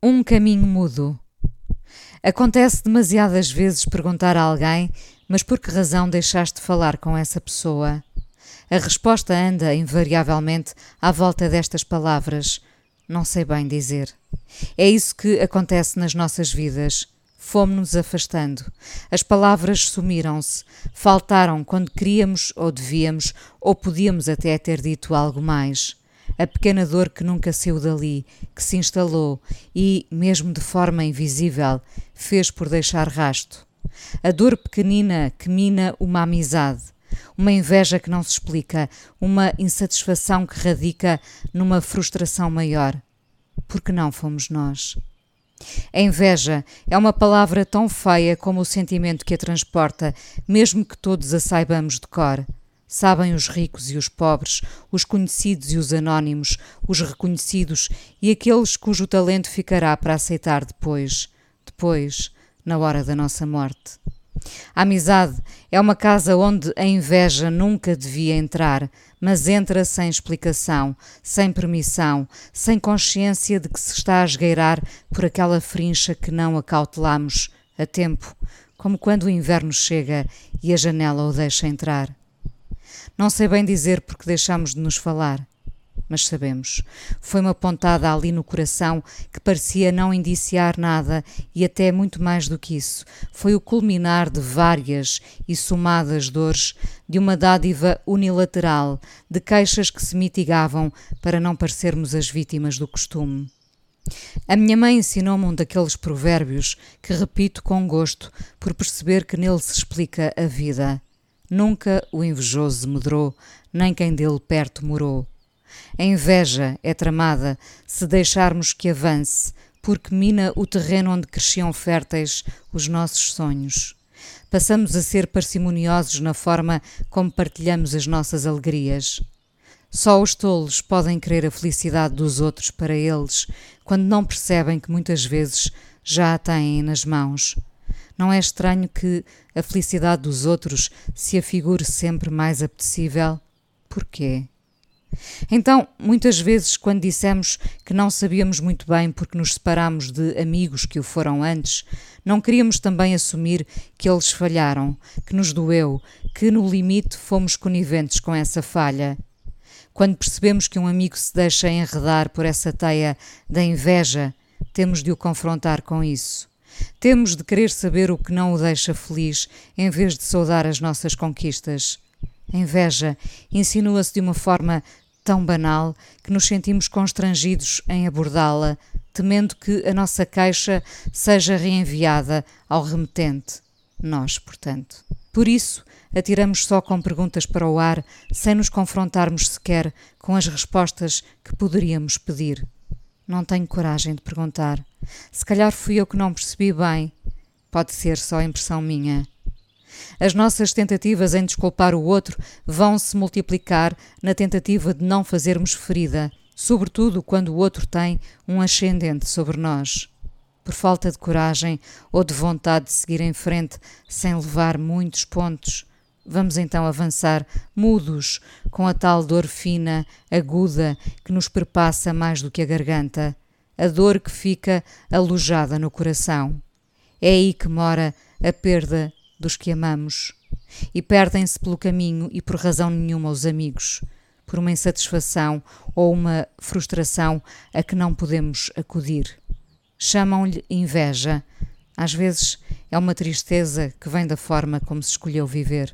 Um caminho mudo. Acontece demasiadas vezes perguntar a alguém: Mas por que razão deixaste de falar com essa pessoa? A resposta anda, invariavelmente, à volta destas palavras. Não sei bem dizer. É isso que acontece nas nossas vidas. Fomos-nos afastando. As palavras sumiram-se, faltaram quando queríamos ou devíamos, ou podíamos até ter dito algo mais a pequena dor que nunca saiu dali, que se instalou e, mesmo de forma invisível, fez por deixar rasto. A dor pequenina que mina uma amizade, uma inveja que não se explica, uma insatisfação que radica numa frustração maior. Porque não fomos nós? A inveja é uma palavra tão feia como o sentimento que a transporta, mesmo que todos a saibamos de cor. Sabem os ricos e os pobres, os conhecidos e os anónimos, os reconhecidos e aqueles cujo talento ficará para aceitar depois, depois, na hora da nossa morte. A amizade é uma casa onde a inveja nunca devia entrar, mas entra sem explicação, sem permissão, sem consciência de que se está a esgueirar por aquela frincha que não acautelamos a tempo, como quando o inverno chega e a janela o deixa entrar. Não sei bem dizer porque deixámos de nos falar, mas sabemos. Foi uma pontada ali no coração que parecia não indiciar nada e até muito mais do que isso. Foi o culminar de várias e somadas dores, de uma dádiva unilateral, de queixas que se mitigavam para não parecermos as vítimas do costume. A minha mãe ensinou-me um daqueles provérbios que repito com gosto por perceber que nele se explica a vida. Nunca o invejoso medrou, nem quem dele perto morou. A inveja é tramada se deixarmos que avance, porque mina o terreno onde cresciam férteis os nossos sonhos. Passamos a ser parcimoniosos na forma como partilhamos as nossas alegrias. Só os tolos podem querer a felicidade dos outros para eles, quando não percebem que muitas vezes já a têm nas mãos. Não é estranho que a felicidade dos outros se afigure sempre mais apetecível? Porquê? Então, muitas vezes, quando dissemos que não sabíamos muito bem porque nos separamos de amigos que o foram antes, não queríamos também assumir que eles falharam, que nos doeu, que no limite fomos coniventes com essa falha. Quando percebemos que um amigo se deixa enredar por essa teia da inveja, temos de o confrontar com isso. Temos de querer saber o que não o deixa feliz, em vez de saudar as nossas conquistas. A inveja insinua-se de uma forma tão banal que nos sentimos constrangidos em abordá-la, temendo que a nossa queixa seja reenviada ao remetente. Nós, portanto. Por isso, atiramos só com perguntas para o ar, sem nos confrontarmos sequer com as respostas que poderíamos pedir. Não tenho coragem de perguntar. Se calhar fui eu que não percebi bem. Pode ser só impressão minha. As nossas tentativas em desculpar o outro vão se multiplicar na tentativa de não fazermos ferida, sobretudo quando o outro tem um ascendente sobre nós. Por falta de coragem ou de vontade de seguir em frente sem levar muitos pontos, Vamos então avançar mudos, com a tal dor fina, aguda, que nos perpassa mais do que a garganta, a dor que fica alojada no coração. É aí que mora a perda dos que amamos. E perdem-se pelo caminho e por razão nenhuma os amigos, por uma insatisfação ou uma frustração a que não podemos acudir. Chamam-lhe inveja. Às vezes é uma tristeza que vem da forma como se escolheu viver.